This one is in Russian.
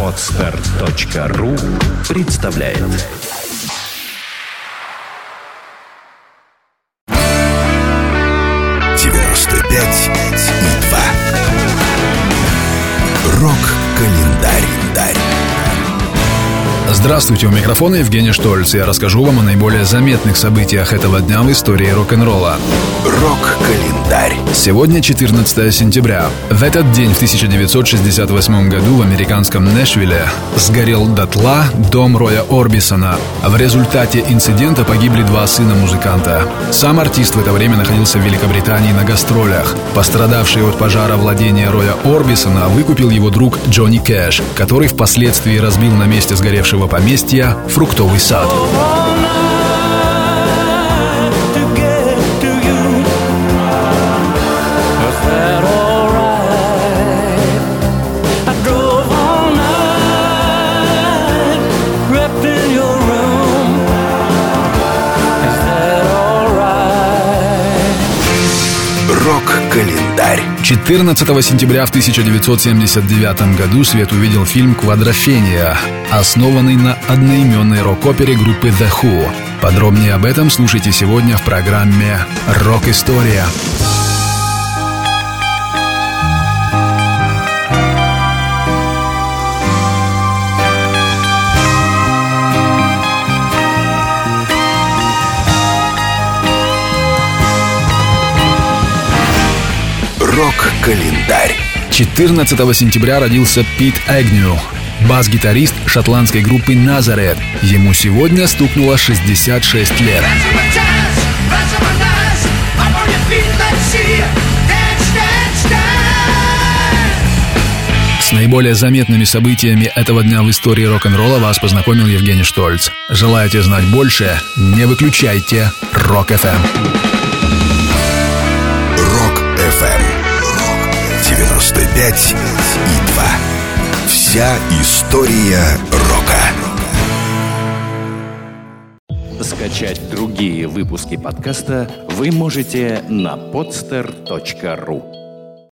Отстар.ру представляет девяносто пять и два. Рок-календарь. Здравствуйте, у микрофона Евгений Штольц. Я расскажу вам о наиболее заметных событиях этого дня в истории рок-н-ролла. Рок-календарь. Сегодня 14 сентября. В этот день, в 1968 году, в американском Нэшвилле сгорел дотла дом Роя Орбисона. В результате инцидента погибли два сына музыканта. Сам артист в это время находился в Великобритании на гастролях. Пострадавший от пожара владения Роя Орбисона выкупил его друг Джонни Кэш, который впоследствии разбил на месте сгоревшего поместья фруктовый сад. 14 сентября в 1979 году свет увидел фильм «Квадрофения», основанный на одноименной рок-опере группы The Who. Подробнее об этом слушайте сегодня в программе «Рок-история». Рок-календарь. 14 сентября родился Пит Эгню, бас-гитарист шотландской группы «Назарет». Ему сегодня стукнуло 66 лет. С наиболее заметными событиями этого дня в истории рок-н-ролла вас познакомил Евгений Штольц. Желаете знать больше? Не выключайте Рок-ФМ. 95 и 2. Вся история рока. Скачать другие выпуски подкаста вы можете на podster.ru